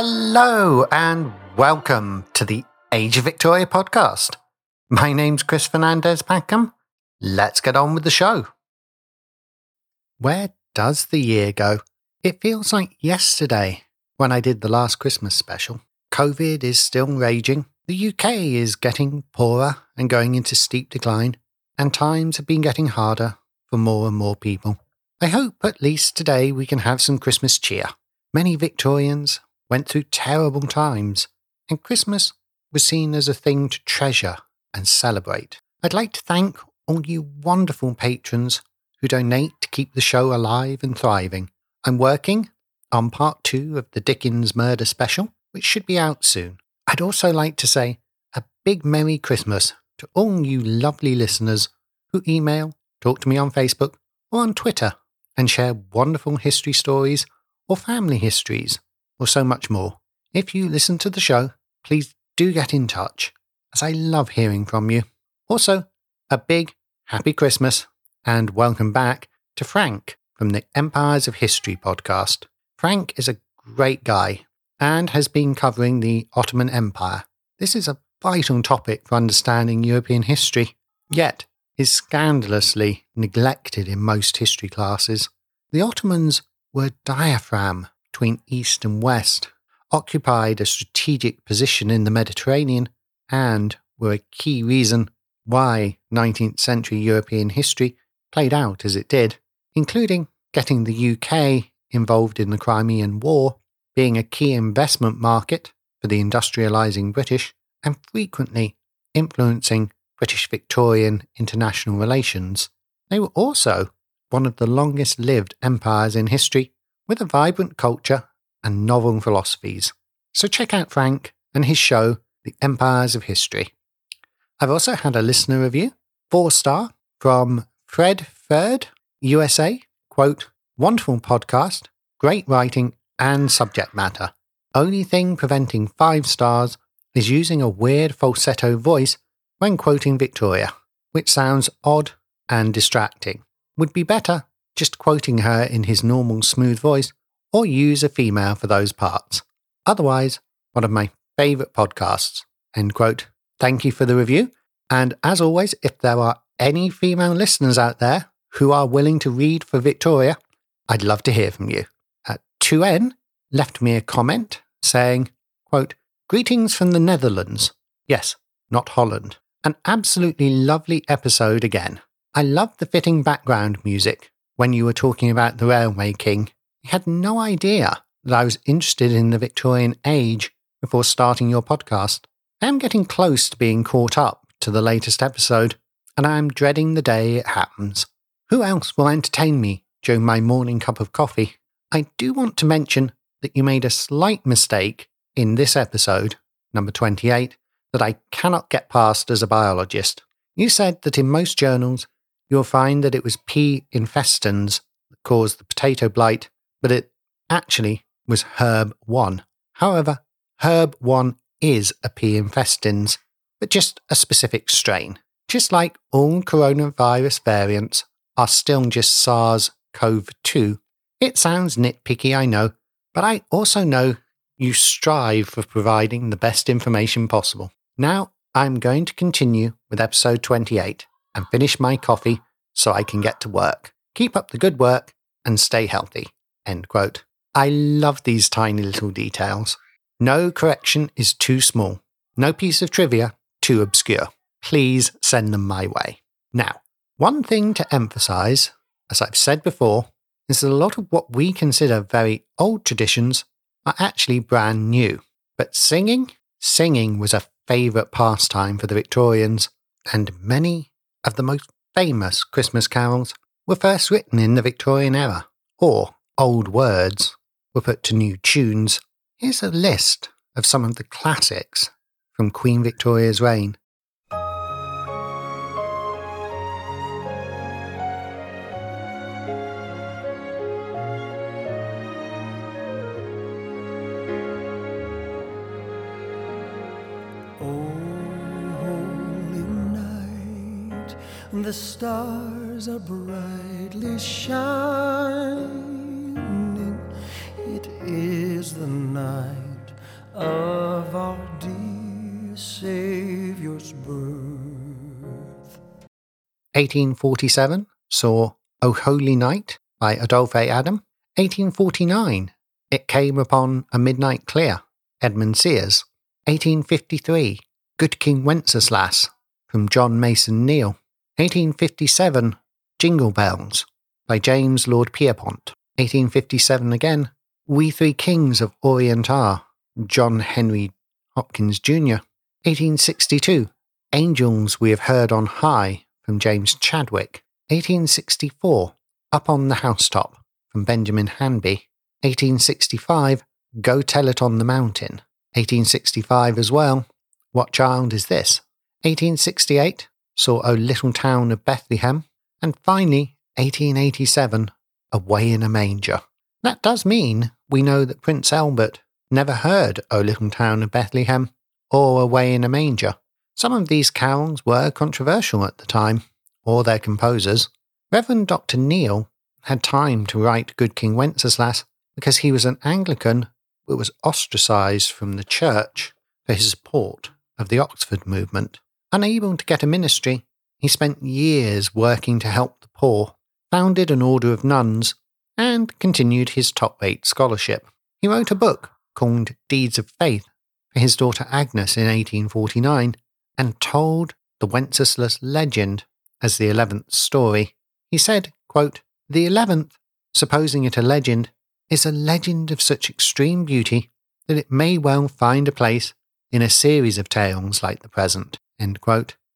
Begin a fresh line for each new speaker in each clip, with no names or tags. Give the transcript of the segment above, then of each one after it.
Hello and welcome to the Age of Victoria podcast. My name's Chris Fernandez Packham. Let's get on with the show. Where does the year go? It feels like yesterday when I did the last Christmas special. COVID is still raging. The UK is getting poorer and going into steep decline, and times have been getting harder for more and more people. I hope at least today we can have some Christmas cheer. Many Victorians went through terrible times, and Christmas was seen as a thing to treasure and celebrate. I'd like to thank all you wonderful patrons who donate to keep the show alive and thriving. I'm working on part two of the Dickens murder special, which should be out soon. I'd also like to say a big Merry Christmas to all you lovely listeners who email, talk to me on Facebook or on Twitter, and share wonderful history stories or family histories or so much more. If you listen to the show, please do get in touch, as I love hearing from you. Also, a big happy Christmas and welcome back to Frank from the Empires of History podcast. Frank is a great guy and has been covering the Ottoman Empire. This is a vital topic for understanding European history, yet is scandalously neglected in most history classes. The Ottomans were diaphragm between East and West, occupied a strategic position in the Mediterranean, and were a key reason why 19th century European history played out as it did, including getting the UK involved in the Crimean War, being a key investment market for the industrialising British, and frequently influencing British Victorian international relations. They were also one of the longest lived empires in history with a vibrant culture and novel philosophies. So check out Frank and his show, The Empires of History. I've also had a listener review, four star, from Fred Third, USA. Quote, wonderful podcast, great writing and subject matter. Only thing preventing five stars is using a weird falsetto voice when quoting Victoria, which sounds odd and distracting. Would be better just quoting her in his normal smooth voice, or use a female for those parts. Otherwise, one of my favourite podcasts. End quote. Thank you for the review. And as always, if there are any female listeners out there who are willing to read for Victoria, I'd love to hear from you. At 2N left me a comment saying, quote, Greetings from the Netherlands. Yes, not Holland. An absolutely lovely episode again. I love the fitting background music when you were talking about the Railway King. You had no idea that I was interested in the Victorian age before starting your podcast. I am getting close to being caught up to the latest episode, and I am dreading the day it happens. Who else will entertain me during my morning cup of coffee? I do want to mention that you made a slight mistake in this episode, number 28, that I cannot get past as a biologist. You said that in most journals you'll find that it was P. infestans that caused the potato blight, but it actually was Herb 1. However, Herb 1 is a P. infestans, but just a specific strain. Just like all coronavirus variants are still just SARS CoV 2, it sounds nitpicky, I know, but I also know you strive for providing the best information possible. Now, I'm going to continue with episode 28 and finish my coffee so I can get to work. Keep up the good work and stay healthy. End quote. I love these tiny little details. No correction is too small. No piece of trivia too obscure. Please send them my way. Now, one thing to emphasize, as I've said before, is that a lot of what we consider very old traditions are actually brand new. But singing, singing was a favourite pastime for the Victorians, and many of the most famous Christmas carols were first written in the Victorian era, or old words were put to new tunes. Here's a list of some of the classics from Queen Victoria's reign. 1847 saw O Holy Night by Adolphe Adam. 1849 It Came Upon a Midnight Clear, Edmund Sears. 1853 Good King Wenceslas from John Mason Neale. 1857 Jingle Bells by James Lord Pierpont. 1857 again We Three Kings of Orient Are, John Henry Hopkins Jr. 1862 Angels We Have Heard on High from James Chadwick. 1864 Up on the Housetop from Benjamin Hanby. 1865 Go Tell It on the Mountain. 1865 as well What Child Is This? 1868 saw O Little Town of Bethlehem. And finally, 1887 Away in a Manger. That does mean we know that Prince Albert never heard O Little Town of Bethlehem or Away in a Manger. Some of these carols were controversial at the time, or their composers. Reverend Dr. Neale had time to write Good King Wenceslas because he was an Anglican but was ostracized from the church for his support of the Oxford movement. Unable to get a ministry, he spent years working to help the poor, founded an order of nuns, and continued his top eight scholarship. He wrote a book called Deeds of Faith for his daughter Agnes in 1849 and told the Wenceslas legend as the eleventh story. He said, quote, The eleventh, supposing it a legend, is a legend of such extreme beauty that it may well find a place in a series of tales like the present.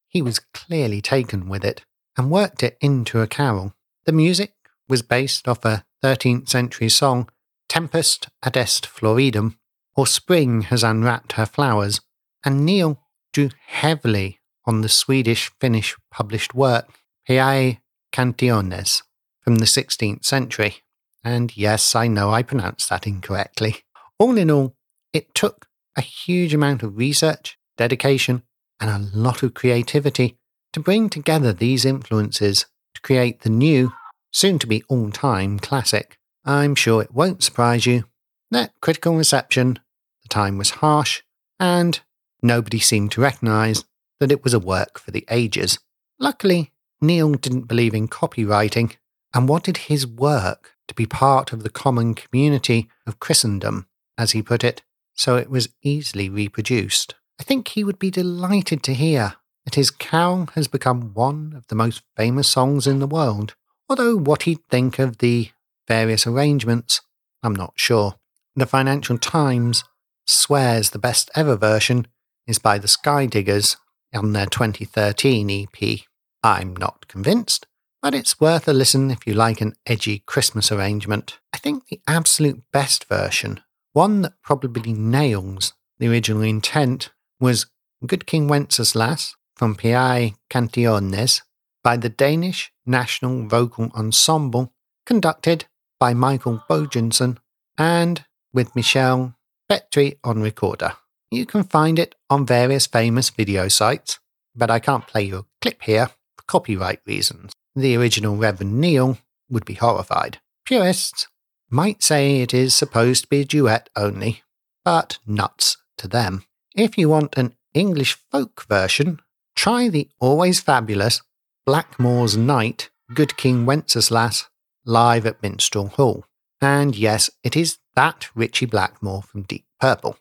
He was clearly taken with it and worked it into a carol. The music was based off a 13th century song, Tempest ad est floridum, or Spring has unwrapped her flowers, and Neale drew heavily on the Swedish Finnish published work Piae Cantiones from the 16th century. And yes, I know I pronounced that incorrectly. All in all, it took a huge amount of research, dedication, and a lot of creativity to bring together these influences to create the new, soon to be all time classic. I'm sure it won't surprise you that critical reception, the time was harsh, and nobody seemed to recognise that it was a work for the ages. Luckily, Neale didn't believe in copyrighting and wanted his work to be part of the common community of Christendom, as he put it, so it was easily reproduced. I think he would be delighted to hear that his carol has become one of the most famous songs in the world, although what he'd think of the various arrangements, I'm not sure. The Financial Times swears the best ever version is by the Sky Diggers on their 2013 EP. I'm not convinced, but it's worth a listen if you like an edgy Christmas arrangement. I think the absolute best version, one that probably nails the original intent, was Good King Wenceslas from Piae Cantiones by the Danish National Vocal Ensemble, conducted by Michael Bojesen and with Michala Petri on recorder. You can find it on various famous video sites, but I can't play you a clip here for copyright reasons. The original Reverend Neale would be horrified. Purists might say it is supposed to be a duet only, but nuts to them. If you want an English folk version, try the always fabulous Blackmore's Night Good King Wenceslas live at Minstrel Hall. And yes, it is that Ritchie Blackmore from Deep Purple.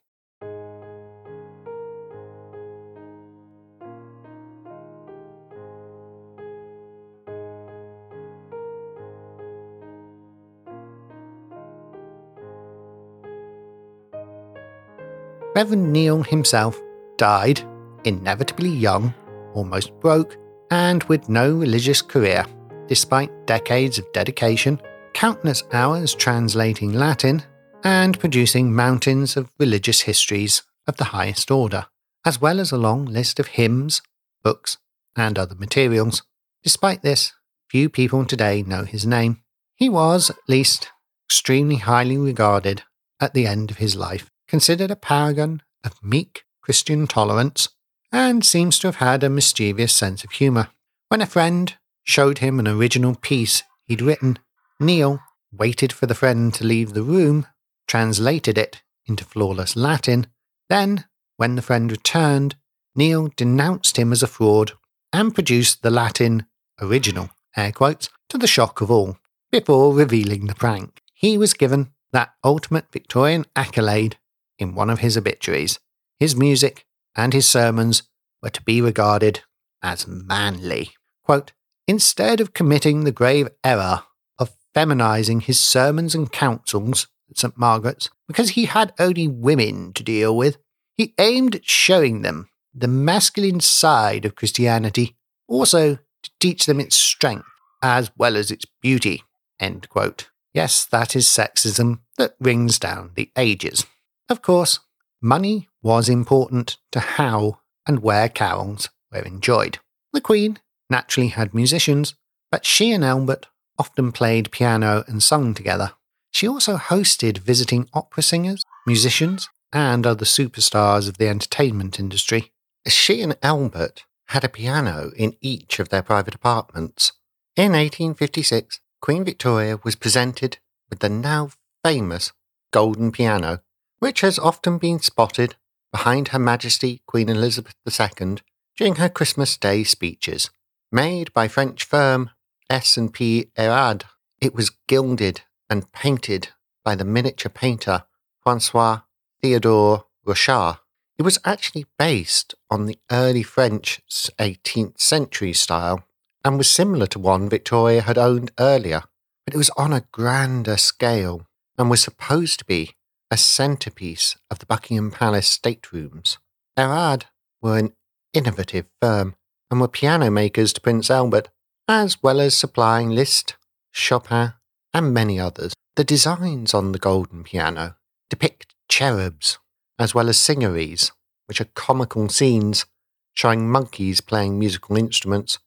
Reverend Neale himself died, inevitably young, almost broke, and with no religious career, despite decades of dedication, countless hours translating Latin, and producing mountains of religious histories of the highest order, as well as a long list of hymns, books, and other materials. Despite this, few people today know his name. He was, at least, extremely highly regarded at the end of his life considered a paragon of meek Christian tolerance, and seems to have had a mischievous sense of humour. When a friend showed him an original piece he'd written, Neale waited for the friend to leave the room, translated it into flawless Latin, Then, when the friend returned, Neale denounced him as a fraud and produced the Latin original, air quotes, to the shock of all, before revealing the prank. He was given that ultimate Victorian accolade in one of his obituaries. His music and his sermons were to be regarded as manly. Quote, Instead of committing the grave error of feminizing his sermons and counsels at St. Margaret's because he had only women to deal with, he aimed at showing them the masculine side of Christianity, also to teach them its strength as well as its beauty. End quote. Yes, that is sexism that rings down the ages. Of course, money was important to how and where carols were enjoyed. The Queen naturally had musicians, but she and Albert often played piano and sung together. She also hosted visiting opera singers, musicians, and other superstars of the entertainment industry. As she and Albert had a piano in each of their private apartments. In 1856, Queen Victoria was presented with the now famous golden piano, which has often been spotted behind Her Majesty Queen Elizabeth II during her Christmas Day speeches. Made by French firm S&P Erard, it was gilded and painted by the miniature painter Francois Theodore Rochard. It was actually based on the early French 18th century style and was similar to one Victoria had owned earlier, but it was on a grander scale and was supposed to be a centerpiece of the Buckingham Palace staterooms. Erard were an innovative firm and were piano makers to Prince Albert, as well as supplying Liszt, Chopin, and many others. The designs on the golden piano depict cherubs, as well as singeries, which are comical scenes showing monkeys playing musical instruments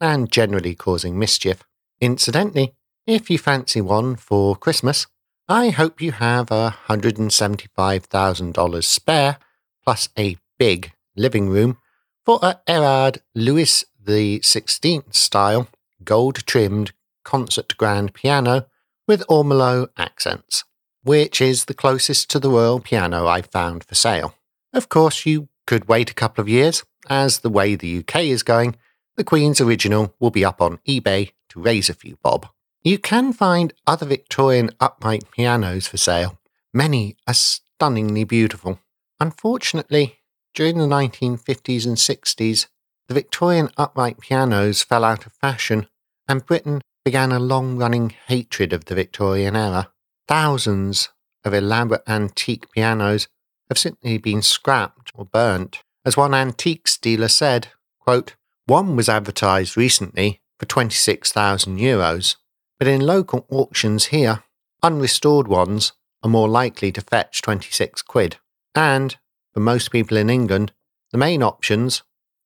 and generally causing mischief. Incidentally, if you fancy one for Christmas, I hope you have a $175,000 spare, plus a big living room for a Erard Louis XVI style gold trimmed concert grand piano with ormolu accents, which is the closest to the royal piano I've found for sale. Of course, you could wait a couple of years, as the way the UK is going, the Queen's original will be up on eBay to raise a few bob. You can find other Victorian upright pianos for sale. Many are stunningly beautiful. Unfortunately, during the 1950s and 60s, the Victorian upright pianos fell out of fashion, and Britain began a long running hatred of the Victorian era. Thousands of elaborate antique pianos have simply been scrapped or burnt. As one antiques dealer said, quote, one was advertised recently for 26,000 euros, but in local auctions here, unrestored ones are more likely to fetch 26 quid. And for most people in England, the main options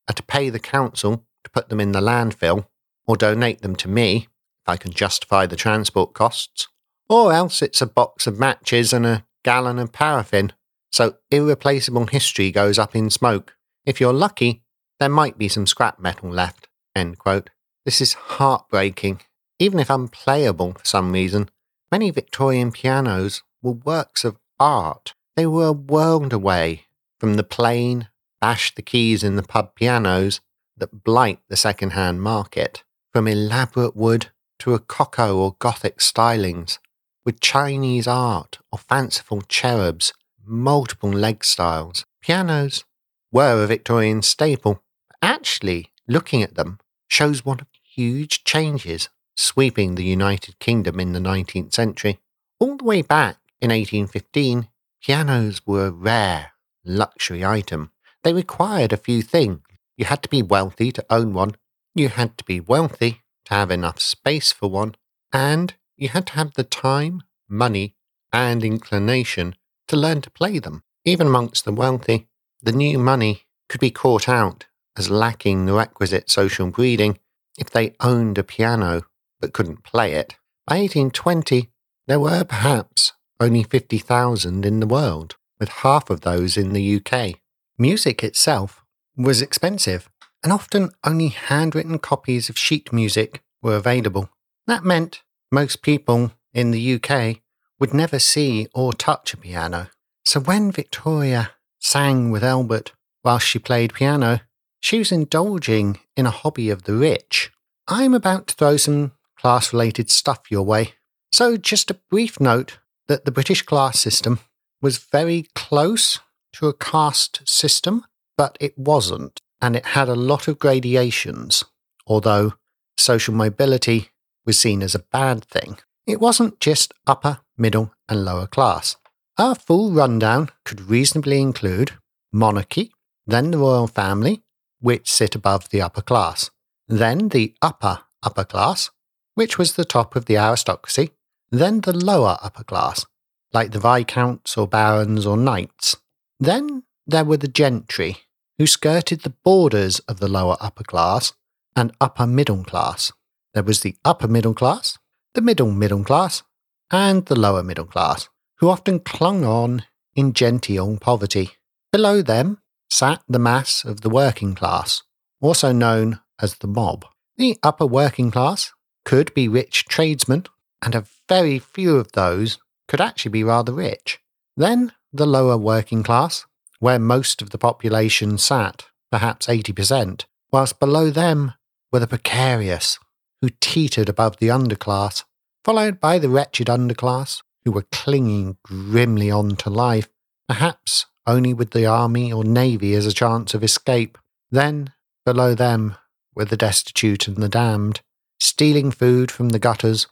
are to pay the council to put them in the landfill or donate them to me if I can justify the transport costs, or else it's a box of matches and a gallon of paraffin. So irreplaceable history goes up in smoke. If you're lucky, there might be some scrap metal left. End quote. This is heartbreaking. Even if unplayable for some reason, many Victorian pianos were works of art. They were a world away from the plain, bash the keys in the pub pianos that blight the second hand market, from elaborate wood to a rococo or Gothic stylings, with Chinese art or fanciful cherubs, multiple leg styles. Pianos were a Victorian staple. Actually, looking at them shows of huge changes sweeping the United Kingdom in the 19th century. All the way back in 1815, pianos were a rare luxury item. They required a few things. You had to be wealthy to own one, you had to be wealthy to have enough space for one, and you had to have the time, money, and inclination to learn to play them. Even amongst the wealthy, the new money could be caught out as lacking the requisite social breeding if they owned a piano but couldn't play it. By 1820, there were perhaps only 50,000 in the world with half of those in the UK. Music itself was expensive, and often only handwritten copies of sheet music were available. That meant most people in the UK would never see or touch a piano. So when Victoria sang with Albert while she played piano, she was indulging in a hobby of the rich. I'm about to throw some class related stuff your way. So, just a brief note that the British class system was very close to a caste system, but it wasn't, and it had a lot of gradations, although social mobility was seen as a bad thing. It wasn't just upper, middle, and lower class. Our full rundown could reasonably include monarchy, then the royal family, which sit above the upper class, then the upper upper class, which was the top of the aristocracy, then the lower upper class, like the viscounts or barons or knights. Then there were the gentry, who skirted the borders of the lower upper class and upper middle class. There was the upper middle class, the middle middle class, and the lower middle class, who often clung on in genteel poverty. Below them sat the mass of the working class, also known as the mob. The upper working class could be rich tradesmen, and a very few of those could actually be rather rich. Then the lower working class, where most of the population sat, perhaps 80%, whilst below them were the precarious, who teetered above the underclass, followed by the wretched underclass, who were clinging grimly on to life, perhaps only with the army or navy as a chance of escape. Then, below them, were the destitute and the damned, stealing food from the gutters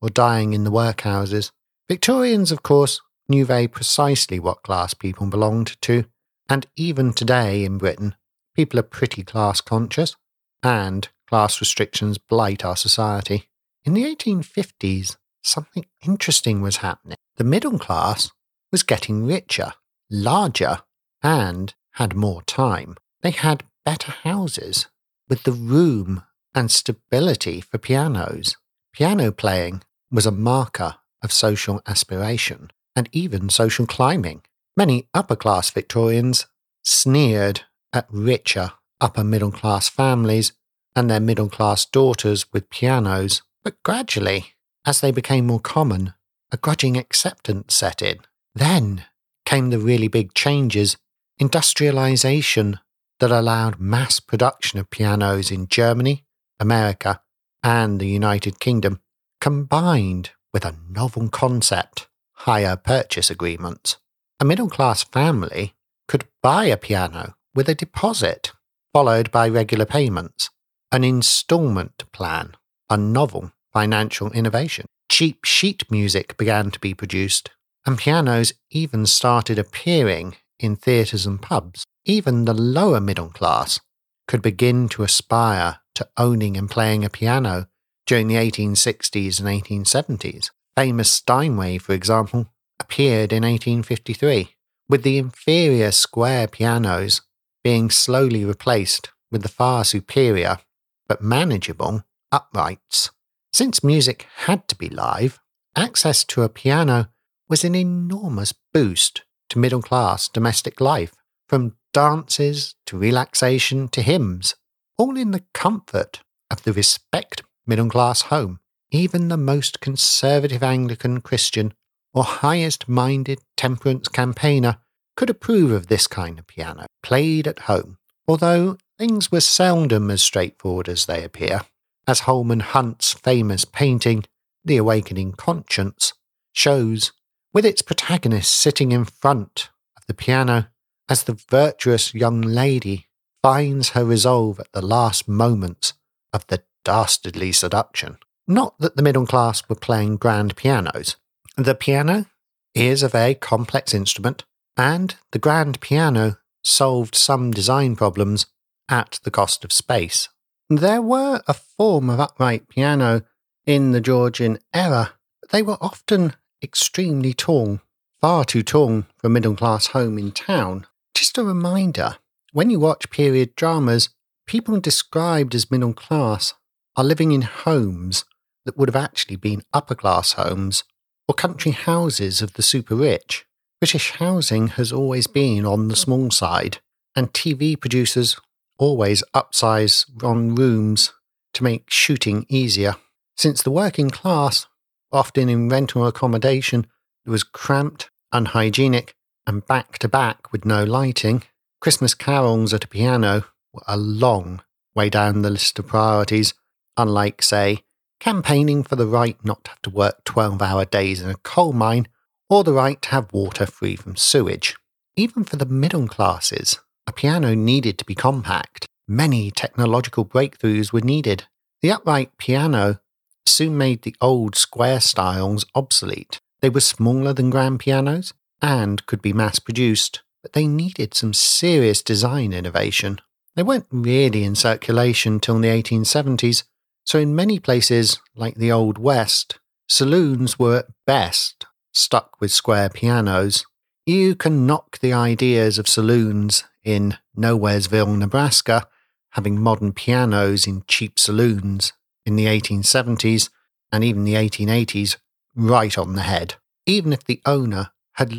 or dying in the workhouses. Victorians, of course, knew very precisely what class people belonged to, and even today in Britain, people are pretty class conscious, and class restrictions blight our society. In the 1850s, something interesting was happening. The middle class was getting richer, larger, and had more time. They had better houses with the room and stability for pianos. Piano playing was a marker of social aspiration and even social climbing. Many upper class Victorians sneered at richer upper middle class families and their middle class daughters with pianos, but gradually, as they became more common, a grudging acceptance set in. Then came the really big changes industrialization that allowed mass production of pianos in Germany, America, and the United Kingdom, combined with a novel concept hire purchase agreements. A middle class family could buy a piano with a deposit, followed by regular payments an installment plan, a novel financial innovation. Cheap sheet music began to be produced, and pianos even started appearing in theatres and pubs. Even the lower middle class could begin to aspire to owning and playing a piano during the 1860s and 1870s. Famous Steinway, for example, appeared in 1853, with the inferior square pianos being slowly replaced with the far superior but manageable uprights. Since music had to be live, access to a piano was an enormous boost to middle class domestic life, from dances to relaxation to hymns, all in the comfort of the respect middle class home. Even the most conservative Anglican Christian or highest minded temperance campaigner could approve of this kind of piano, played at home, although things were seldom as straightforward as they appear, as Holman Hunt's famous painting, The Awakening Conscience, shows, with its protagonist sitting in front of the piano as the virtuous young lady finds her resolve at the last moments of the dastardly seduction. Not that the middle class were playing grand pianos. The piano is a very complex instrument, and the grand piano solved some design problems at the cost of space. There were a form of upright piano in the Georgian era, but they were often extremely tall, far too tall for a middle class home in town. Just a reminder when you watch period dramas, people described as middle class are living in homes that would have actually been upper class homes or country houses of the super rich. British housing has always been on the small side, and TV producers always upsize on rooms to make shooting easier. Since the working class, often in rental accommodation, was cramped, unhygienic, and back to back with no lighting, Christmas carols at a piano were a long way down the list of priorities, unlike, say, campaigning for the right not to have to work 12 hour days in a coal mine or the right to have water free from sewage. Even for the middle classes, a piano needed to be compact. Many technological breakthroughs were needed. The upright piano soon made the old square styles obsolete. They were smaller than grand pianos and could be mass produced, but they needed some serious design innovation. They weren't really in circulation till the 1870s, so in many places, like the Old West, saloons were at best stuck with square pianos. You can knock the ideas of saloons in Nowheresville, Nebraska, having modern pianos in cheap saloons in the 1870s and even the 1880s right on the head. Even if the owner had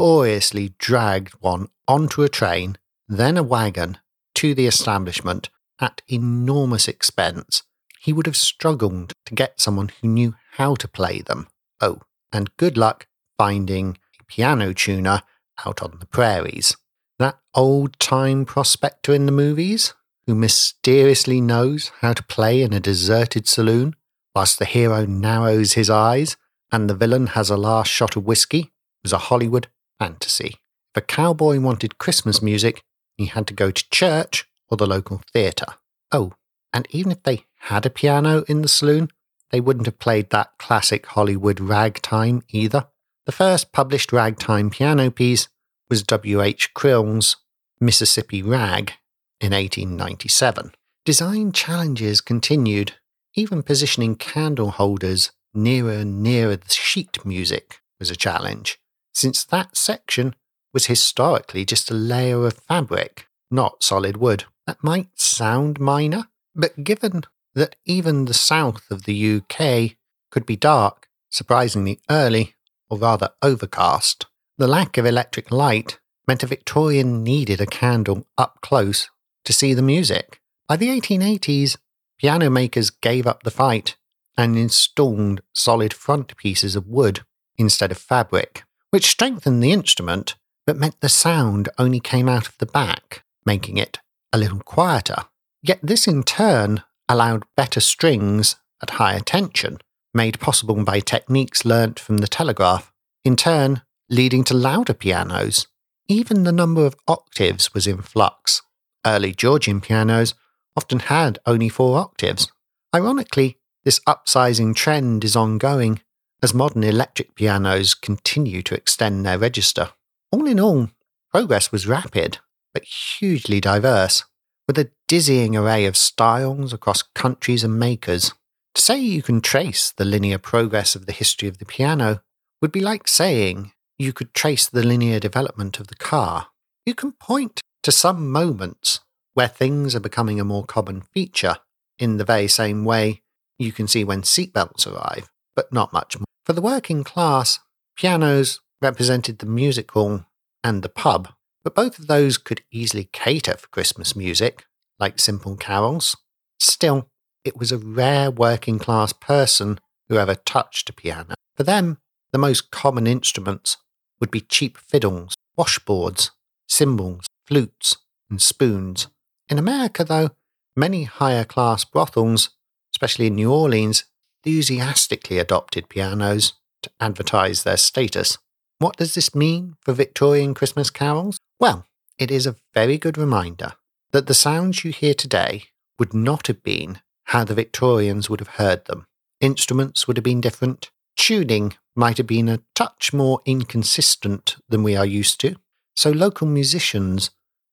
laboriously dragged one onto a train, then a wagon, to the establishment at enormous expense, he would have struggled to get someone who knew how to play them. Oh, and good luck finding a piano tuner out on the prairies. That old time prospector in the movies who mysteriously knows how to play in a deserted saloon whilst the hero narrows his eyes and the villain has a last shot of whiskey was a Hollywood fantasy. If a cowboy wanted Christmas music, he had to go to church or the local theatre. Oh, and even if they had a piano in the saloon, they wouldn't have played that classic Hollywood ragtime either. The first published ragtime piano piece was W.H. Krell's Mississippi Rag in 1897. Design challenges continued, even positioning candle holders nearer and nearer the sheet music was a challenge, since that section was historically just a layer of fabric, not solid wood. That might sound minor, but given that even the south of the UK could be dark, surprisingly early, or rather overcast, the lack of electric light meant a Victorian needed a candle up close to see the music. By the 1880s, piano makers gave up the fight and installed solid front pieces of wood instead of fabric, which strengthened the instrument but meant the sound only came out of the back, making it a little quieter. Yet this in turn allowed better strings at higher tension, made possible by techniques learnt from the telegraph, in turn leading to louder pianos. Even the number of octaves was in flux. Early Georgian pianos often had only four octaves. Ironically, this upsizing trend is ongoing as modern electric pianos continue to extend their register. All in all, progress was rapid, but hugely diverse with a dizzying array of styles across countries and makers. To say you can trace the linear progress of the history of the piano would be like saying you could trace the linear development of the car. You can point to some moments where things are becoming a more common feature, in the very same way you can see when seatbelts arrive, but not much more. For the working class, pianos represented the music hall and the pub but both of those could easily cater for Christmas music, like simple carols. Still, it was a rare working class person who ever touched a piano. For them, the most common instruments would be cheap fiddles, washboards, cymbals, flutes, and spoons. In America, though, many higher class brothels, especially in New Orleans, enthusiastically adopted pianos to advertise their status. What does this mean for Victorian Christmas carols? Well, it is a very good reminder that the sounds you hear today would not have been how the Victorians would have heard them. Instruments would have been different. Tuning might have been a touch more inconsistent than we are used to. So local musicians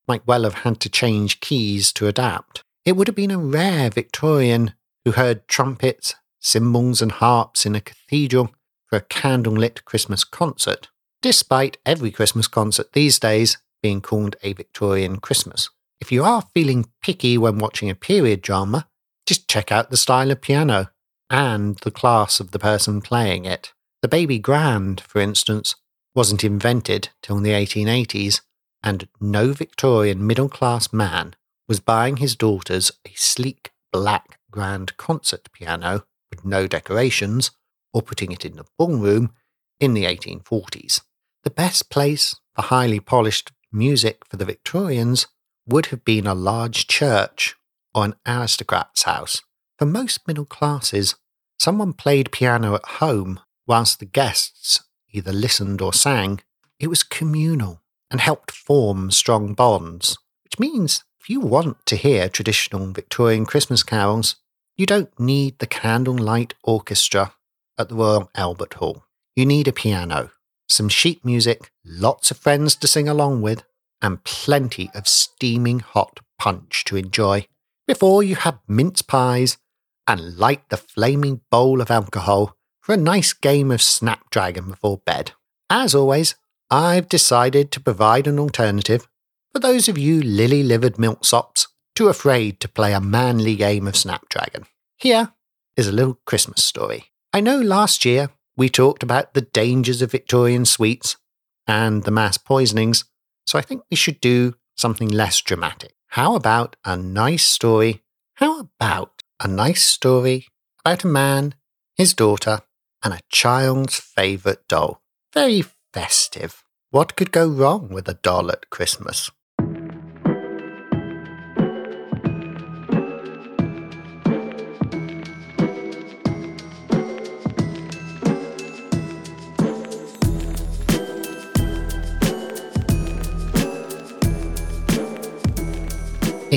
might well have had to change keys to adapt. It would have been a rare Victorian who heard trumpets, cymbals, and harps in a cathedral for a candlelit Christmas concert, despite every Christmas concert these days being called a Victorian Christmas. If you are feeling picky when watching a period drama, just check out the style of piano and the class of the person playing it. The baby grand, for instance, wasn't invented till the 1880s, and no Victorian middle class man was buying his daughters a sleek black grand concert piano with no decorations or putting it in the ballroom in the 1840s. the best place for highly polished music for the Victorians would have been a large church or an aristocrat's house. For most middle classes, someone played piano at home whilst the guests either listened or sang. It was communal and helped form strong bonds, which means if you want to hear traditional Victorian Christmas carols, you don't need the candlelight orchestra at the Royal Albert Hall. You need a piano, some sheet music, lots of friends to sing along with, and plenty of steaming hot punch to enjoy before you have mince pies and light the flaming bowl of alcohol for a nice game of Snapdragon before bed. As always, I've decided to provide an alternative for those of you lily livered milksops too afraid to play a manly game of Snapdragon. Here is a little Christmas story. I know last year we talked about the dangers of Victorian sweets and the mass poisonings, so I think we should do something less dramatic. How about a nice story? How about a nice story about a man, his daughter, and a child's favourite doll? Very festive. What could go wrong with a doll at Christmas?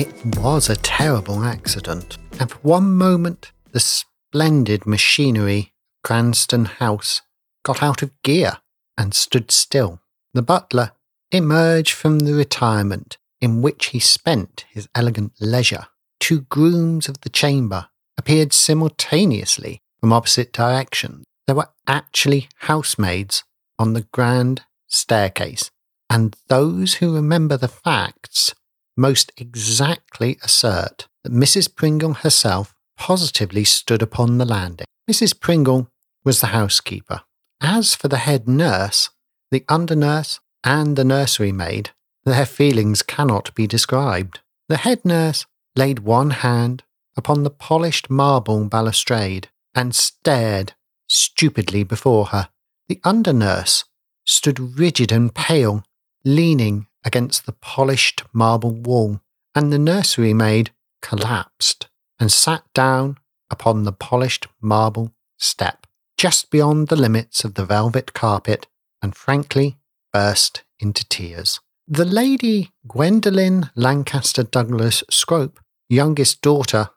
It was a terrible accident, and for one moment the splendid machinery of Cranston House got out of gear and stood still. The butler emerged from the retirement in which he spent his elegant leisure. Two grooms of the chamber appeared simultaneously from opposite directions. There were actually housemaids on the grand staircase, and those who remember the facts most exactly assert that Mrs. Pringle herself positively stood upon the landing. Mrs. Pringle was the housekeeper. As for the head nurse, the under nurse, and the nursery maid, their feelings cannot be described. The head nurse laid one hand upon the polished marble balustrade and stared stupidly before her. The under nurse stood rigid and pale, leaning against the polished marble wall, and the nursery maid collapsed and sat down upon the polished marble step just beyond the limits of the velvet carpet and frankly burst into tears. The lady Gwendolen Lancaster Douglas Scrope, youngest daughter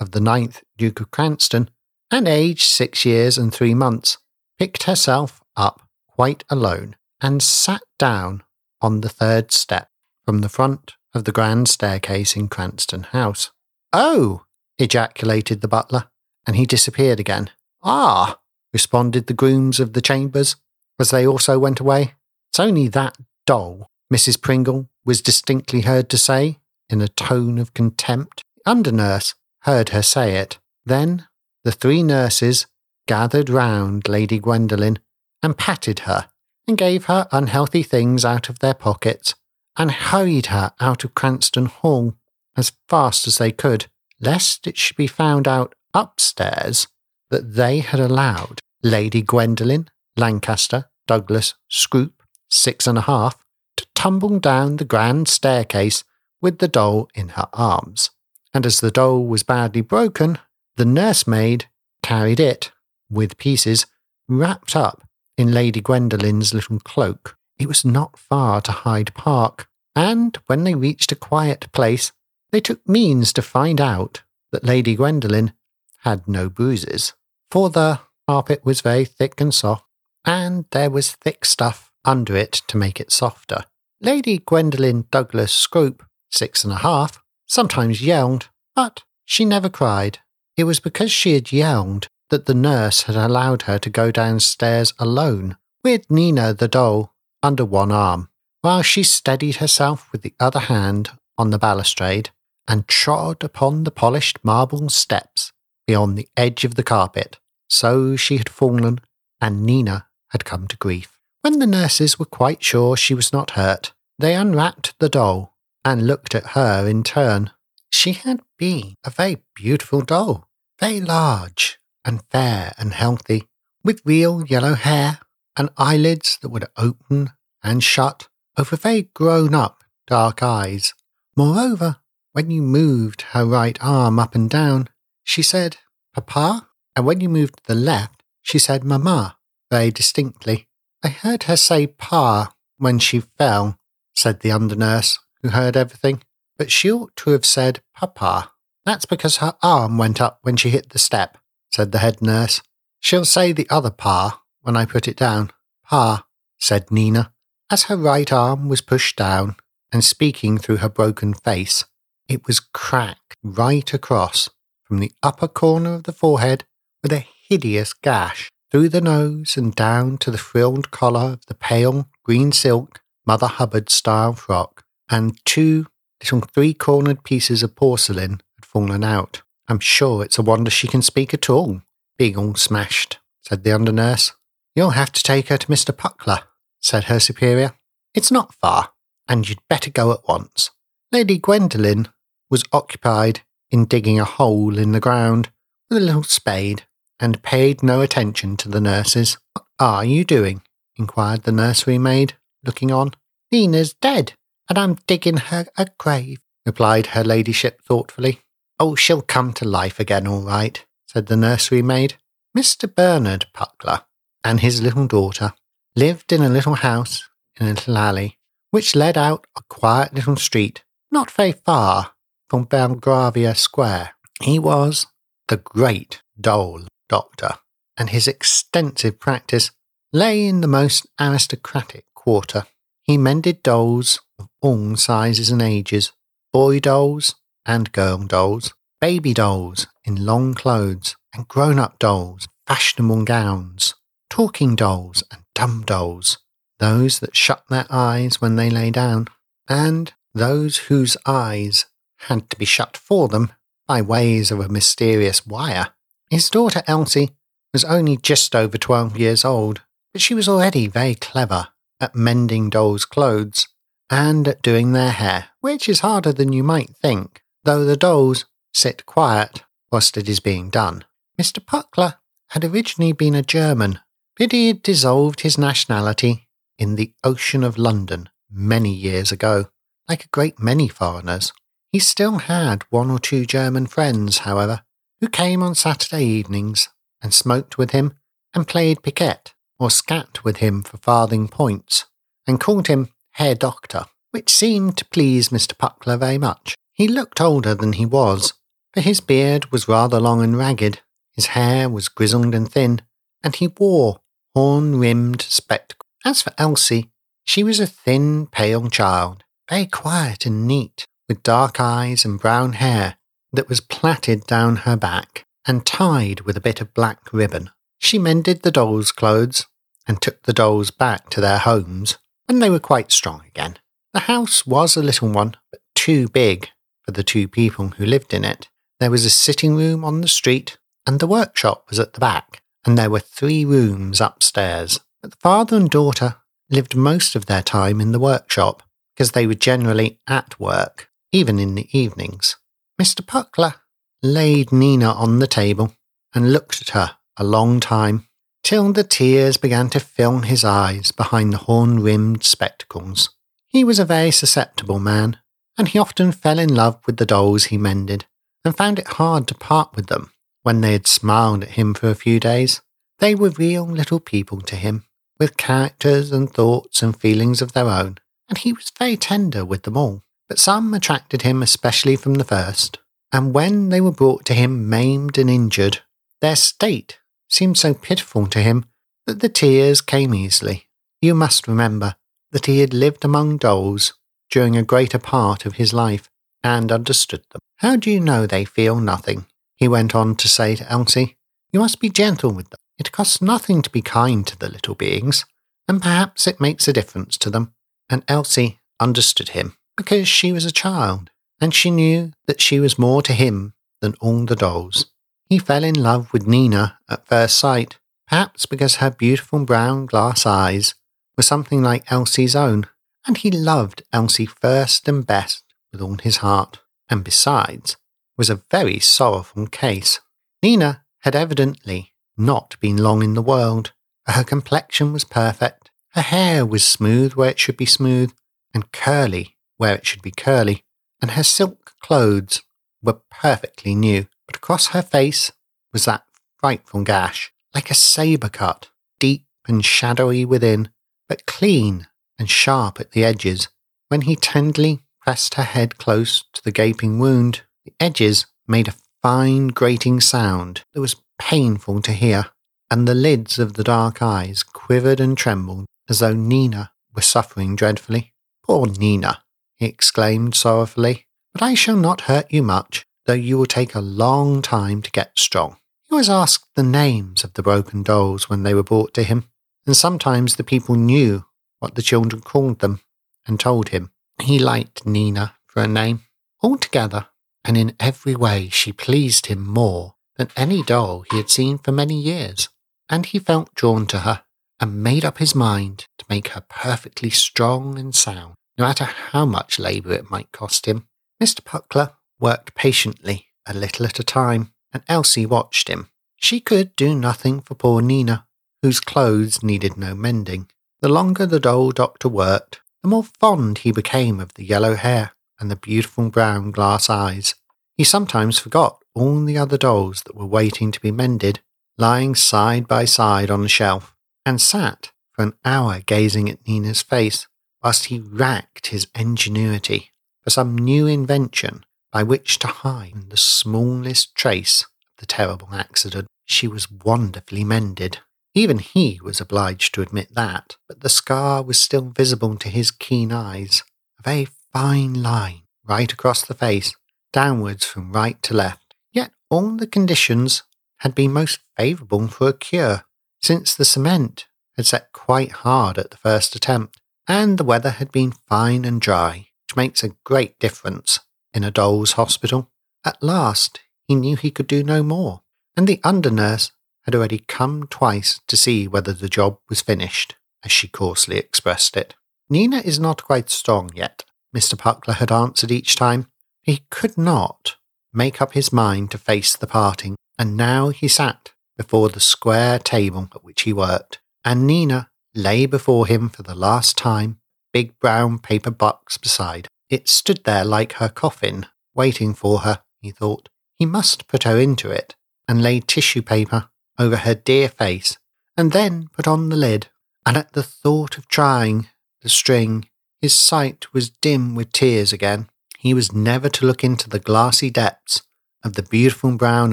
of the ninth Duke of Cranston, and aged six years and three months, picked herself up quite alone and sat down on the third step from the front of the grand staircase in Cranston House. Oh! ejaculated the butler, and he disappeared again. Ah! responded the grooms of the chambers as they also went away. It's only that doll, Mrs. Pringle was distinctly heard to say in a tone of contempt. Under nurse heard her say it. Then the three nurses gathered round Lady Gwendolen and patted her and gave her unhealthy things out of their pockets and hurried her out of Cranston Hall as fast as they could, lest it should be found out upstairs that they had allowed Lady Gwendolen Lancaster Douglas Scrope, six and a half, to tumble down the grand staircase with the doll in her arms. And as the doll was badly broken, the nursemaid carried it, with pieces, wrapped up in Lady Gwendolen's little cloak. It was not far to Hyde Park, and when they reached a quiet place, they took means to find out that Lady Gwendolen had no bruises, for the carpet was very thick and soft, and there was thick stuff under it to make it softer. Lady Gwendolen Douglas Scrope, six and a half, sometimes yelled, but she never cried. It was because she had yelled that the nurse had allowed her to go downstairs alone, with Nina the doll under one arm, while she steadied herself with the other hand on the balustrade and trod upon the polished marble steps beyond the edge of the carpet. So she had fallen, and Nina had come to grief. When the nurses were quite sure she was not hurt, they unwrapped the doll and looked at her in turn. She had been a very beautiful doll, very large and fair and healthy, with real yellow hair and eyelids that would open and shut over very grown up dark eyes. Moreover, when you moved her right arm up and down, she said, Papa, and when you moved the left, she said, Mamma, very distinctly. I heard her say Pa when she fell, said the undernurse, who heard everything, but she ought to have said Papa. That's because her arm went up when she hit the step, said the head nurse. She'll say the other Pa when I put it down. Pa, said Nina, as her right arm was pushed down and speaking through her broken face. It was cracked right across from the upper corner of the forehead with a hideous gash through the nose and down to the frilled collar of the pale green silk Mother Hubbard style frock, and two little three cornered pieces of porcelain had fallen out. I'm sure it's a wonder she can speak at all, being all smashed, said the under nurse. You'll have to take her to Mr. Puckler, said her superior. It's not far, and you'd better go at once. Lady Gwendolen was occupied in digging a hole in the ground with a little spade and paid no attention to the nurses. What are you doing? inquired the nursery maid, looking on. Nina's dead, and I'm digging her a grave, replied her ladyship thoughtfully. Oh, she'll come to life again, all right, said the nursery maid. Mr. Bernard Puckler and his little daughter lived in a little house in a little alley, which led out a quiet little street not very far from Belgravia Square. He was the great Dole doctor, and his extensive practice lay in the most aristocratic quarter. He mended dolls of all sizes and ages, boy dolls and girl dolls, baby dolls in long clothes, and grown up dolls, fashionable gowns, talking dolls and dumb dolls, those that shut their eyes when they lay down, and those whose eyes had to be shut for them by ways of a mysterious wire. His daughter Elsie was only just over 12 years old, but she was already very clever at mending dolls' clothes and at doing their hair, which is harder than you might think, though the dolls sit quiet whilst it is being done. Mr. Puckler had originally been a German, but he had dissolved his nationality in the ocean of London many years ago, like a great many foreigners. He still had one or two German friends, however, who came on Saturday evenings and smoked with him and played piquet or skat with him for farthing points and called him Herr Doctor, which seemed to please Mr. Puckler very much. He looked older than he was, for his beard was rather long and ragged, his hair was grizzled and thin, and he wore horn rimmed spectacles. As for Elsie, she was a thin, pale child, very quiet and neat, with dark eyes and brown hair that was plaited down her back and tied with a bit of black ribbon. She mended the dolls' clothes and took the dolls back to their homes when they were quite strong again. The house was a little one, but too big for the two people who lived in it. There was a sitting room on the street, and the workshop was at the back, and there were three rooms upstairs. But the father and daughter lived most of their time in the workshop because they were generally at work, even in the evenings. Mr. Puckler laid Nina on the table and looked at her a long time, till the tears began to fill his eyes behind the horn rimmed spectacles. He was a very susceptible man, and he often fell in love with the dolls he mended, and found it hard to part with them when they had smiled at him for a few days. They were real little people to him, with characters and thoughts and feelings of their own, and he was very tender with them all. But some attracted him especially from the first, and when they were brought to him maimed and injured, their state seemed so pitiful to him that the tears came easily. You must remember that he had lived among dolls during a greater part of his life and understood them. How do you know they feel nothing? He went on to say to Elsie. You must be gentle with them. It costs nothing to be kind to the little beings, and perhaps it makes a difference to them. And Elsie understood him because she was a child, and she knew that she was more to him than all the dolls. He fell in love with Nina at first sight, perhaps because her beautiful brown glass eyes were something like Elsie's own, and he loved Elsie first and best with all his heart, and besides, was a very sorrowful case. Nina had evidently not been long in the world. Her complexion was perfect, Her hair was smooth where it should be smooth, and curly where it should be curly, and her silk clothes were perfectly new. But across her face was that frightful gash, like a sabre cut, deep and shadowy within, but clean and sharp at the edges. When he tenderly pressed her head close to the gaping wound, the edges made a fine grating sound that was painful to hear, and the lids of the dark eyes quivered and trembled as though Nina were suffering dreadfully. Poor Nina, he exclaimed sorrowfully, but I shall not hurt you much, though you will take a long time to get strong. He always asked the names of the broken dolls when they were brought to him, and sometimes the people knew what the children called them and told him. He liked Nina for a name. Altogether, and in every way, she pleased him more than any doll he had seen for many years, and he felt drawn to her and made up his mind to make her perfectly strong and sound, no matter how much labour it might cost him. Mr. Puckler worked patiently, a little at a time, and Elsie watched him. She could do nothing for poor Nina, whose clothes needed no mending. The longer the doll doctor worked, the more fond he became of the yellow hair and the beautiful brown glass eyes. He sometimes forgot all the other dolls that were waiting to be mended, lying side by side on the shelf, and sat for an hour gazing at Nina's face whilst he racked his ingenuity for some new invention by which to hide the smallest trace of the terrible accident. She was wonderfully mended. Even he was obliged to admit that, but the scar was still visible to his keen eyes, a very fine line right across the face, downwards from right to left. Yet all the conditions had been most favourable for a cure, since the cement had set quite hard at the first attempt, and the weather had been fine and dry, which makes a great difference in a doll's hospital. At last he knew he could do no more, and the under nurse had already come twice to see whether the job was finished, as she coarsely expressed it. Nina is not quite strong yet, Mr. Puckler had answered each time. He could not make up his mind to face the parting, and now he sat before the square table at which he worked, and Nina lay before him for the last time, big brown paper box beside. It stood there like her coffin, waiting for her, he thought. He must put her into it, and lay tissue paper over her dear face, and then put on the lid. And at the thought of trying the string, his sight was dim with tears again. He was never to look into the glassy depths of the beautiful brown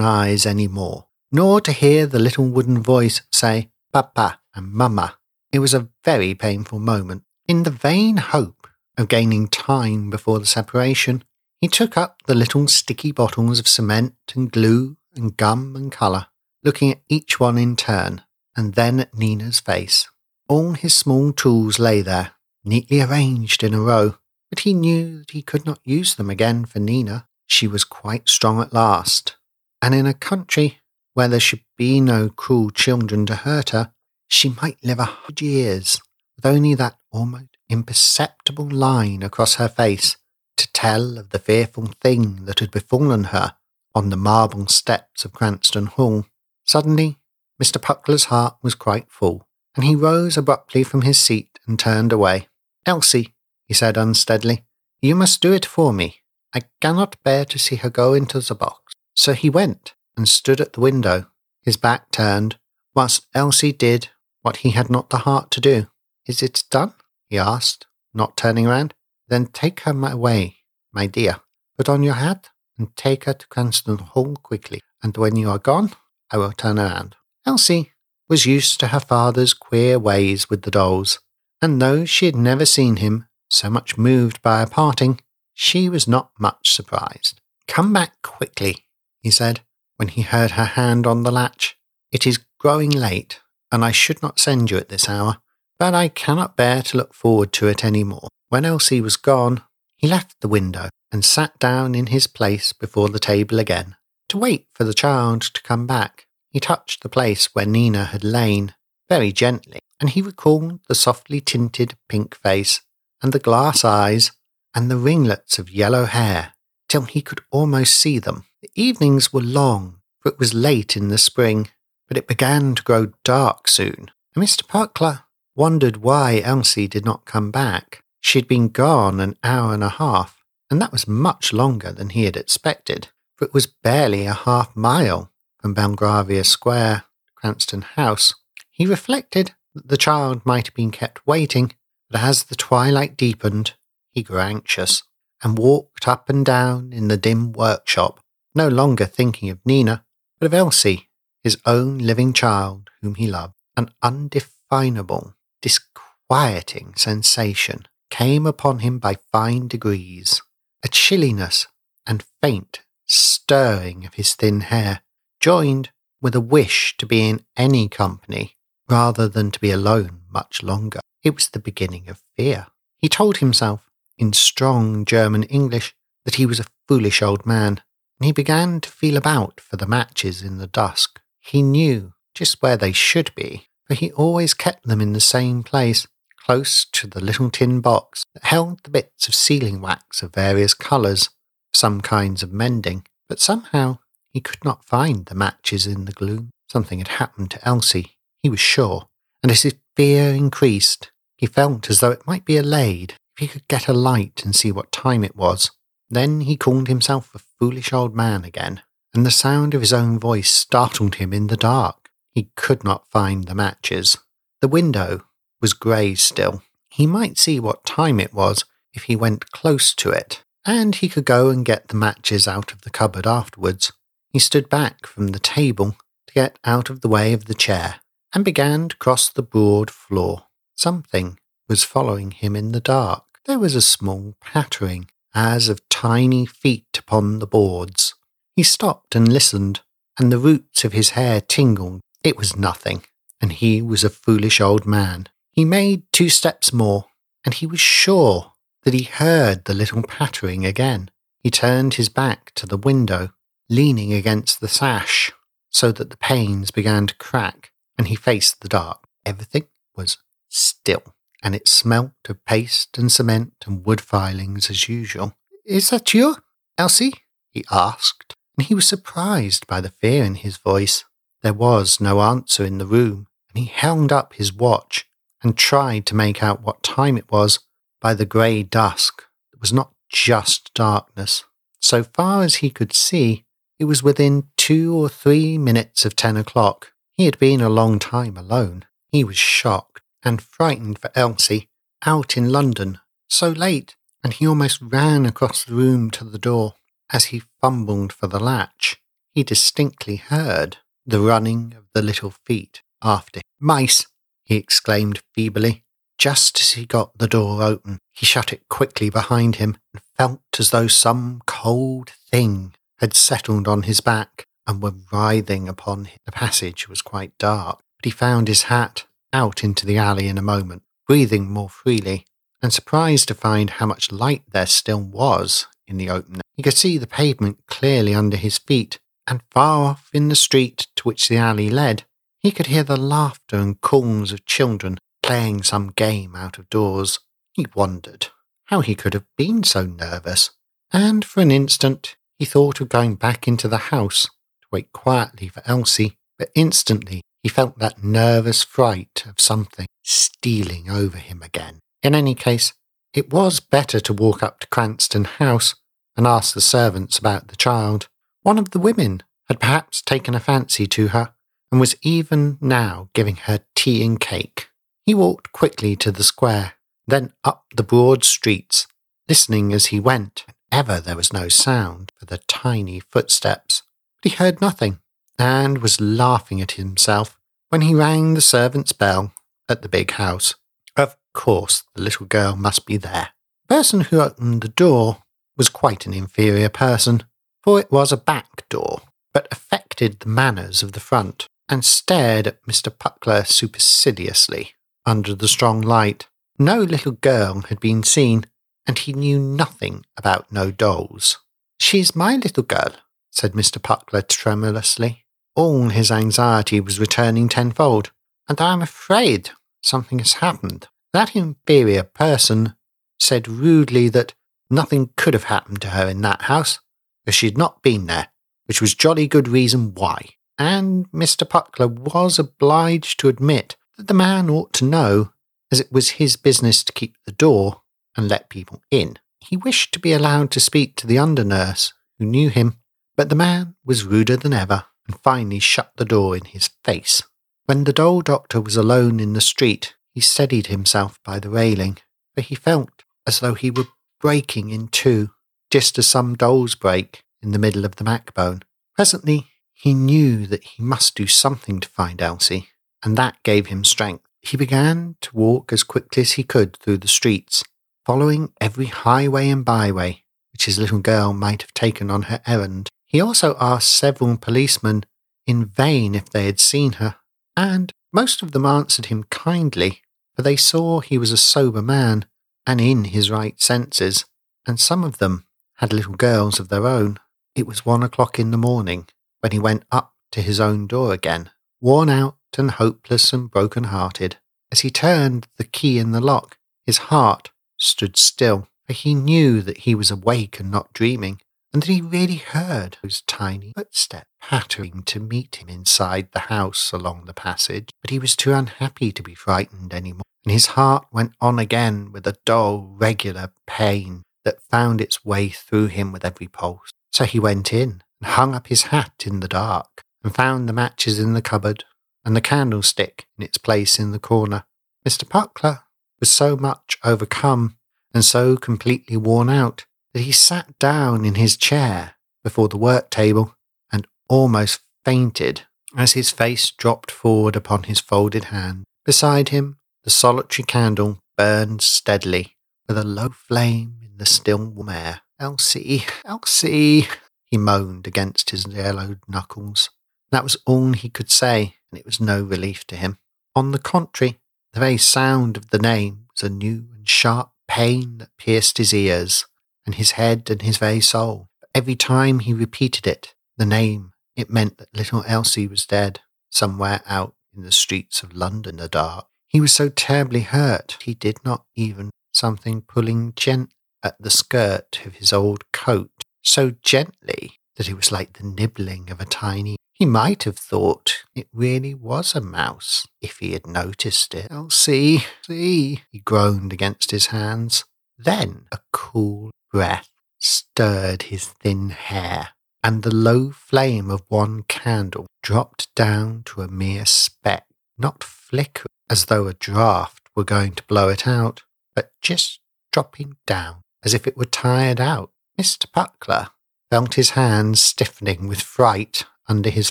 eyes any more, nor to hear the little wooden voice say Papa and Mamma. It was a very painful moment. In the vain hope of gaining time before the separation, he took up the little sticky bottles of cement and glue and gum and colour looking at each one in turn, and then at Nina's face. All his small tools lay there, neatly arranged in a row, but he knew that he could not use them again for Nina. She was quite strong at last, and in a country where there should be no cruel children to hurt her, she might live a hundred years with only that almost imperceptible line across her face to tell of the fearful thing that had befallen her on the marble steps of Cranston Hall. Suddenly, Mr. Puckler's heart was quite full, and he rose abruptly from his seat and turned away. Elsie, he said unsteadily, you must do it for me. I cannot bear to see her go into the box. So he went and stood at the window, his back turned, whilst Elsie did what he had not the heart to do. Is it done? he asked, not turning round. Then take her away, my dear. Put on your hat and take her to Cranston Hall quickly. And when you are gone, I will turn around. Elsie was used to her father's queer ways with the dolls, and though she had never seen him so much moved by a parting, she was not much surprised. Come back quickly, he said, when he heard her hand on the latch. It is growing late, and I should not send you at this hour, but I cannot bear to look forward to it any more. When Elsie was gone, he left the window and sat down in his place before the table again to wait for the child to come back. He touched the place where Nina had lain very gently, and he recalled the softly tinted pink face and the glass eyes and the ringlets of yellow hair till he could almost see them. The evenings were long, for it was late in the spring, but it began to grow dark soon, and Mr. Puckler wondered why Elsie did not come back. She'd been gone an hour and a half, and that was much longer than he had expected, it was barely a half mile from Belgravia Square to Cranston House. He reflected that the child might have been kept waiting, but as the twilight deepened, he grew anxious and walked up and down in the dim workshop, no longer thinking of Nina, but of Elsie, his own living child whom he loved. An undefinable, disquieting sensation came upon him by fine degrees, a chilliness and faint stirring of his thin hair, joined with a wish to be in any company rather than to be alone much longer. It was the beginning of fear. He told himself in strong German English that he was a foolish old man, and he began to feel about for the matches in the dusk. He knew just where they should be, for he always kept them in the same place, close to the little tin box that held the bits of sealing wax of various colours, some kinds of mending, but somehow he could not find the matches in the gloom. Something had happened to Elsie, he was sure, and as his fear increased, he felt as though it might be allayed if he could get a light and see what time it was. Then he called himself a foolish old man again, and the sound of his own voice startled him in the dark. He could not find the matches. The window was grey still. He might see what time it was if he went close to it, and he could go and get the matches out of the cupboard afterwards. He stood back from the table to get out of the way of the chair and began to cross the broad floor. Something was following him in the dark. There was a small pattering, as of tiny feet upon the boards. He stopped and listened, and the roots of his hair tingled. It was nothing, and he was a foolish old man. He made two steps more, and he was sure that he heard the little pattering again. He turned his back to the window, leaning against the sash, so that the panes began to crack, and he faced the dark. Everything was still and it smelt of paste and cement and wood filings as usual. Is that you, Elsie? he asked, and he was surprised by the fear in his voice. There was no answer in the room, and he held up his watch and tried to make out what time it was by the grey dusk that was not just darkness. So far as he could see, it was within two or three minutes of ten o'clock. He had been a long time alone. He was shocked and frightened for Elsie out in London so late, and he almost ran across the room to the door. As he fumbled for the latch, he distinctly heard the running of the little feet after him. Mice! he exclaimed feebly. Just as he got the door open, he shut it quickly behind him and felt as though some cold thing had settled on his back and were writhing upon him. The passage was quite dark, but he found his hat out into the alley in a moment, breathing more freely, and surprised to find how much light there still was in the open. He could see the pavement clearly under his feet, and far off in the street to which the alley led, he could hear the laughter and calls of children playing some game out of doors. He wondered how he could have been so nervous, and for an instant he thought of going back into the house to wait quietly for Elsie, but instantly he felt that nervous fright of something stealing over him again. In any case, it was better to walk up to Cranston House and ask the servants about the child. One of the women had perhaps taken a fancy to her and was even now giving her tea and cake. He walked quickly to the square, then up the broad streets, listening as he went. Ever there was no sound for the tiny footsteps, but he heard nothing and was laughing at himself when he rang the servant's bell at the big house. Of course, the little girl must be there. The person who opened the door was quite an inferior person, for it was a back door, but affected the manners of the front, and stared at Mr. Puckler superciliously under the strong light. No little girl had been seen, and he knew nothing about no dolls. She's my little girl, said Mr. Puckler tremulously. All his anxiety was returning tenfold, and I am afraid something has happened. That inferior person said rudely that nothing could have happened to her in that house, as she had not been there, which was jolly good reason why. And Mr. Puckler was obliged to admit that the man ought to know as it was his business to keep the door and let people in. He wished to be allowed to speak to the under nurse, who knew him, but the man was ruder than ever and finally shut the door in his face. When the doll doctor was alone in the street, he steadied himself by the railing, for he felt as though he were breaking in two, just as some dolls break in the middle of the backbone. Presently, he knew that he must do something to find Elsie, and that gave him strength. He began to walk as quickly as he could through the streets, following every highway and byway which his little girl might have taken on her errand. He also asked several policemen in vain if they had seen her, and most of them answered him kindly, for they saw he was a sober man and in his right senses, and some of them had little girls of their own. It was one o'clock in the morning when he went up to his own door again, worn out and hopeless and broken hearted. As he turned the key in the lock, his heart stood still, for he knew that he was awake and not dreaming, and that he really heard those tiny footsteps pattering to meet him inside the house along the passage. But he was too unhappy to be frightened any more, and his heart went on again with a dull, regular pain that found its way through him with every pulse. So he went in and hung up his hat in the dark, and found the matches in the cupboard and the candlestick in its place in the corner. Mr. Puckler was so much overcome and so completely worn out that he sat down in his chair before the work table and almost fainted as his face dropped forward upon his folded hand. Beside him, the solitary candle burned steadily with a low flame in the still warm air. Elsie, Elsie, he moaned against his yellowed knuckles. That was all he could say, and it was no relief to him. On the contrary, the very sound of the name was a new and sharp pain that pierced his ears and his head and his very soul. Every time he repeated it, the name, it meant that little Elsie was dead, somewhere out in the streets of London the dark. He was so terribly hurt, he did not even something pulling gently at the skirt of his old coat so gently that it was like the nibbling of a tiny. He might have thought it really was a mouse if he had noticed it. Elsie, see, he groaned against his hands. Then a cool breath stirred his thin hair, and the low flame of one candle dropped down to a mere speck, not flickering as though a draught were going to blow it out, but just dropping down as if it were tired out. Mr. Puckler felt his hands stiffening with fright under his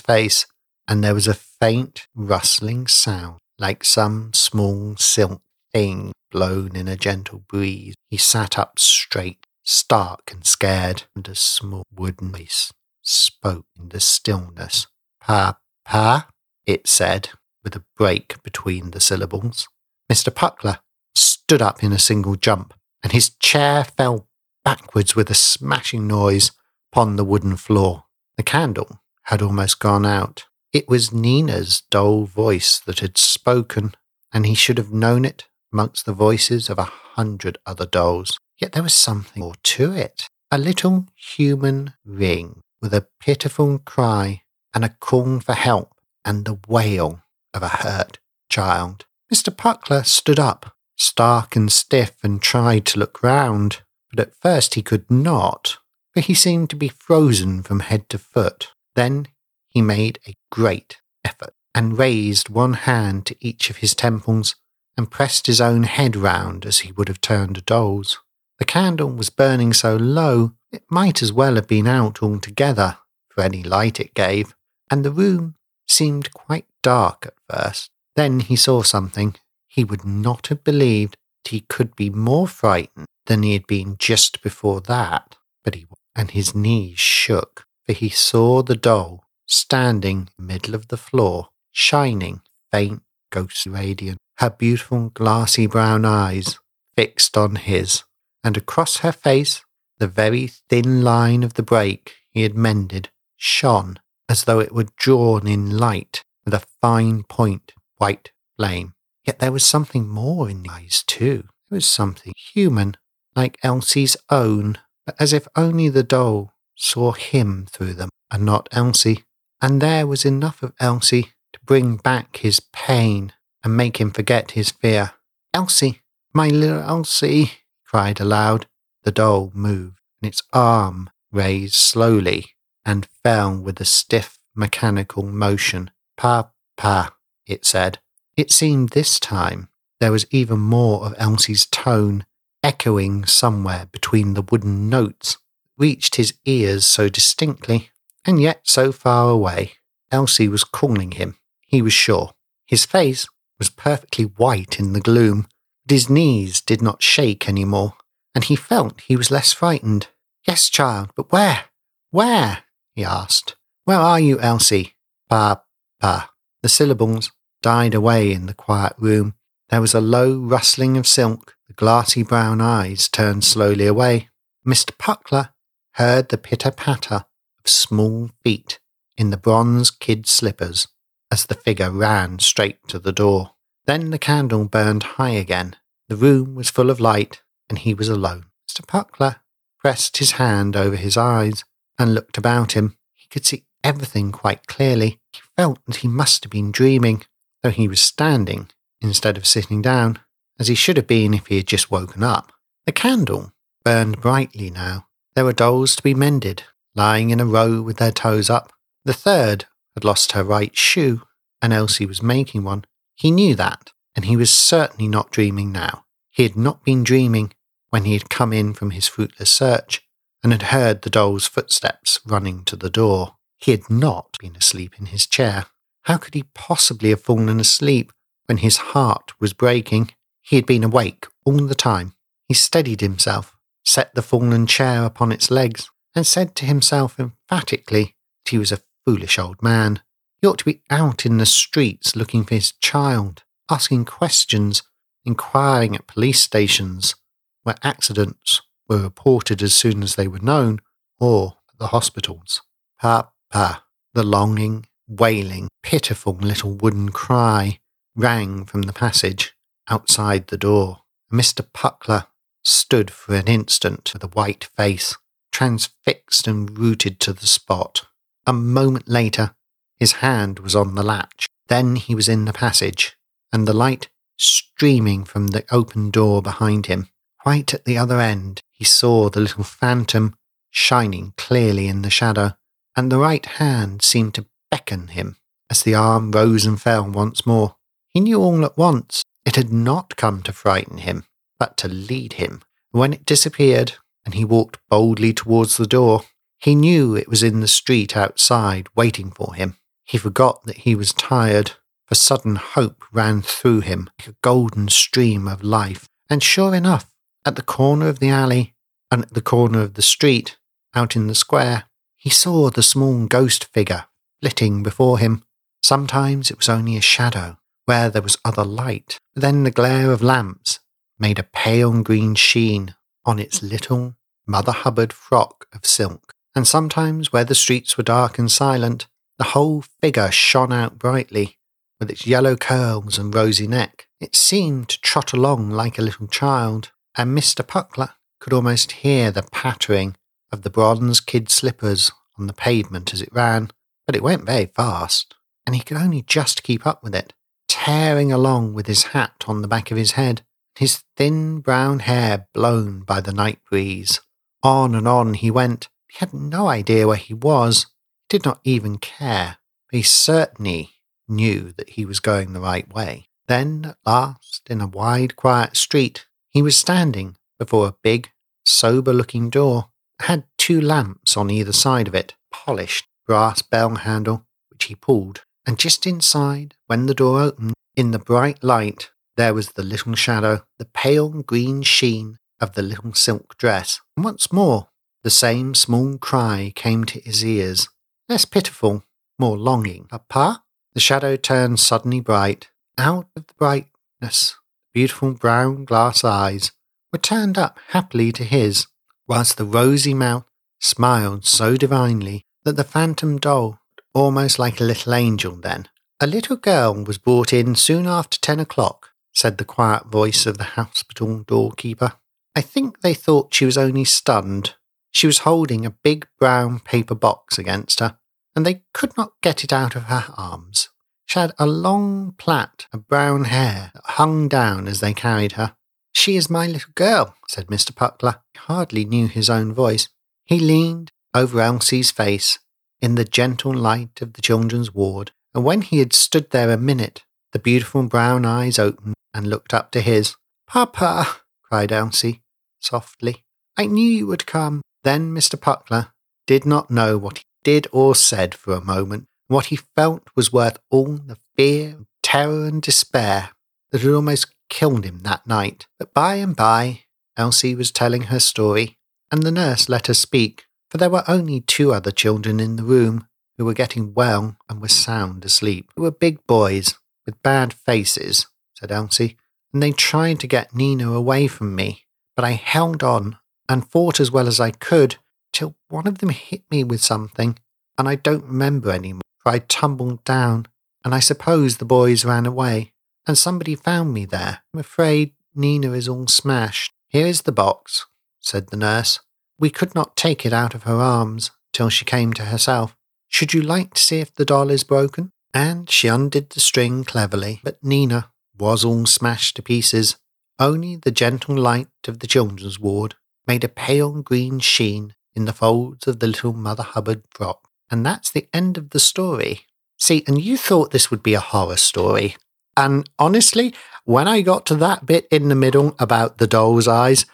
face, and there was a faint rustling sound like some small silk thing blown in a gentle breeze. He sat up straight, stark and scared, and a small wooden voice spoke in the stillness. Pa, pa, it said, with a break between the syllables. Mr. Puckler stood up in a single jump, and his chair fell backwards with a smashing noise upon the wooden floor. The candle had almost gone out. It was Nina's dull voice that had spoken, and he should have known it amongst the voices of a hundred other dolls. Yet there was something more to it. A little human ring with a pitiful cry and a call for help and the wail of a hurt child. Mr. Puckler stood up, stark and stiff, and tried to look round, but at first he could not, for he seemed to be frozen from head to foot. Then he made a great effort and raised one hand to each of his temples and pressed his own head round as he would have turned a doll's. The candle was burning so low it might as well have been out altogether for any light it gave, and the room seemed quite dark at first. Then he saw something he would not have believed that he could be more frightened than he had been just before that, but he and his knees shook, for he saw the doll standing in the middle of the floor, shining faint ghostly radiant, her beautiful glassy brown eyes fixed on his, and across her face the very thin line of the break he had mended shone as though it were drawn in light with a fine point white flame. Yet there was something more in the eyes too. There was something human, like Elsie's own, but as if only the doll saw him through them and not Elsie. And there was enough of Elsie to bring back his pain and make him forget his fear. Elsie, my little Elsie, cried aloud. The doll moved, and its arm raised slowly and fell with a stiff mechanical motion. Pa, pa, it said. It seemed this time there was even more of Elsie's tone echoing somewhere between the wooden notes reached his ears so distinctly, and yet so far away. Elsie was calling him, he was sure. His face was perfectly white in the gloom, but his knees did not shake any more, and he felt he was less frightened. Yes, child, but where? Where? he asked. Where are you, Elsie? Pa, pa. The syllables died away in the quiet room. There was a low rustling of silk. The glassy brown eyes turned slowly away. Mr. Puckler heard the pitter patter of small feet in the bronze kid slippers as the figure ran straight to the door. Then the candle burned high again. The room was full of light, and he was alone. Mr. Puckler pressed his hand over his eyes and looked about him. He could see everything quite clearly. He felt that he must have been dreaming, though he was standing instead of sitting down, as he should have been if he had just woken up. The candle burned brightly now. There were dolls to be mended, lying in a row with their toes up. The third had lost her right shoe, and Elsie was making one. He knew that, and he was certainly not dreaming now. He had not been dreaming when he had come in from his fruitless search and had heard the doll's footsteps running to the door. He had not been asleep in his chair. How could he possibly have fallen asleep when his heart was breaking? He had been awake all the time. He steadied himself, set the fallen chair upon its legs, and said to himself emphatically that he was a foolish old man. He ought to be out in the streets looking for his child, asking questions, inquiring at police stations where accidents were reported as soon as they were known, or at the hospitals. Pa, pa, the longing, wailing, pitiful little wooden cry rang from the passage outside the door. Mr. Puckler stood for an instant with a white face, transfixed and rooted to the spot. A moment later, his hand was on the latch. Then he was in the passage, and the light streaming from the open door behind him. Right at the other end, he saw the little phantom shining clearly in the shadow, and the right hand seemed to beckon him as the arm rose and fell once more. He knew all at once it had not come to frighten him, but to lead him. When it disappeared, and he walked boldly towards the door, he knew it was in the street outside waiting for him. He forgot that he was tired, for sudden hope ran through him like a golden stream of life. And sure enough, at the corner of the alley and at the corner of the street, out in the square, he saw the small ghost figure flitting before him. Sometimes it was only a shadow, where there was other light. Then the glare of lamps made a pale green sheen on its mm. little Mother Hubbard frock of silk and sometimes where the streets were dark and silent, the whole figure shone out brightly, with its yellow curls and rosy neck. It seemed to trot along like a little child, and Mr. Puckler could almost hear the pattering of the bronze kid slippers on the pavement as it ran, but it went very fast, and he could only just keep up with it, tearing along with his hat on the back of his head, his thin brown hair blown by the night breeze. On and on he went, he had no idea where he was, did not even care, he certainly knew that he was going the right way. Then, at last, in a wide, quiet street, he was standing before a big, sober looking door. It had two lamps on either side of it, polished brass bell handle, which he pulled, and just inside, when the door opened, in the bright light, there was the little shadow, the pale green sheen of the little silk dress. And once more, the same small cry came to his ears, less pitiful, more longing. Papa? The shadow turned suddenly bright. Out of the brightness, beautiful brown glass eyes were turned up happily to his, whilst the rosy mouth smiled so divinely that the phantom doll almost like a little angel then. A little girl was brought in soon after ten o'clock, said the quiet voice of the hospital doorkeeper. I think they thought she was only stunned she was holding a big brown paper box against her, and they could not get it out of her arms. She had a long plait of brown hair that hung down as they carried her. She is my little girl, said Mr. Puckler. He hardly knew his own voice. He leaned over Elsie's face in the gentle light of the children's ward, and when he had stood there a minute, the beautiful brown eyes opened and looked up to his. Papa, cried Elsie softly, I knew you would come. Then Mr. Puckler did not know what he did or said for a moment. What he felt was worth all the fear, terror, and despair that had almost killed him that night. But by and by, Elsie was telling her story, and the nurse let her speak, for there were only two other children in the room who were getting well and were sound asleep. They were big boys with bad faces, said Elsie, and they tried to get Nina away from me, but I held on and fought as well as I could till one of them hit me with something, and I don't remember any more, for I tumbled down, and I suppose the boys ran away, and somebody found me there. I'm afraid Nina is all smashed. Here is the box, said the nurse. We could not take it out of her arms till she came to herself. Should you like to see if the doll is broken? And she undid the string cleverly, but Nina was all smashed to pieces. Only the gentle light of the children's ward made a pale green sheen in the folds of the little Mother Hubbard frock. And that's the end of the story. See, and you thought this would be a horror story. And honestly, when I got to that bit in the middle about the doll's eyes,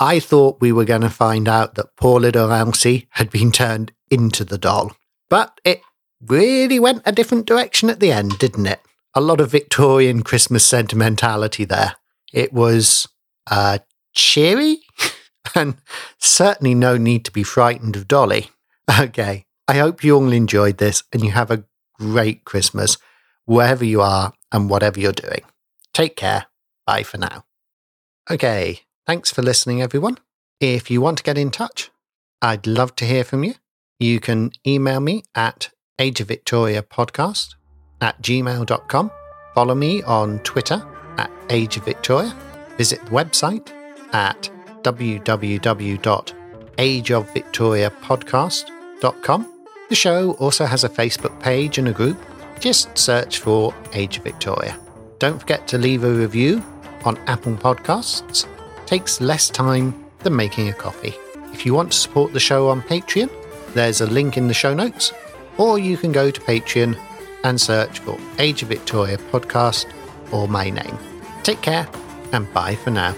I thought we were going to find out that poor little Elsie had been turned into the doll. But it really went a different direction at the end, didn't it? A lot of Victorian Christmas sentimentality there. It was uh, cheery and certainly no need to be frightened of Dolly. Okay, I hope you all enjoyed this and you have a great Christmas wherever you are and whatever you're doing. Take care. Bye for now. Okay, thanks for listening, everyone. If you want to get in touch, I'd love to hear from you. You can email me at ageofvictoriapodcast at gmail.com. Follow me on Twitter at Age of Victoria. Visit the website at www.ageofvictoriapodcast.com. The show also has a Facebook page and a group. Just search for Age of Victoria. Don't forget to leave a review on Apple Podcasts. takes less time than making a coffee. If you want to support the show on Patreon, there's a link in the show notes, or you can go to Patreon and search for Age of Victoria podcast or my name. Take care and bye for now.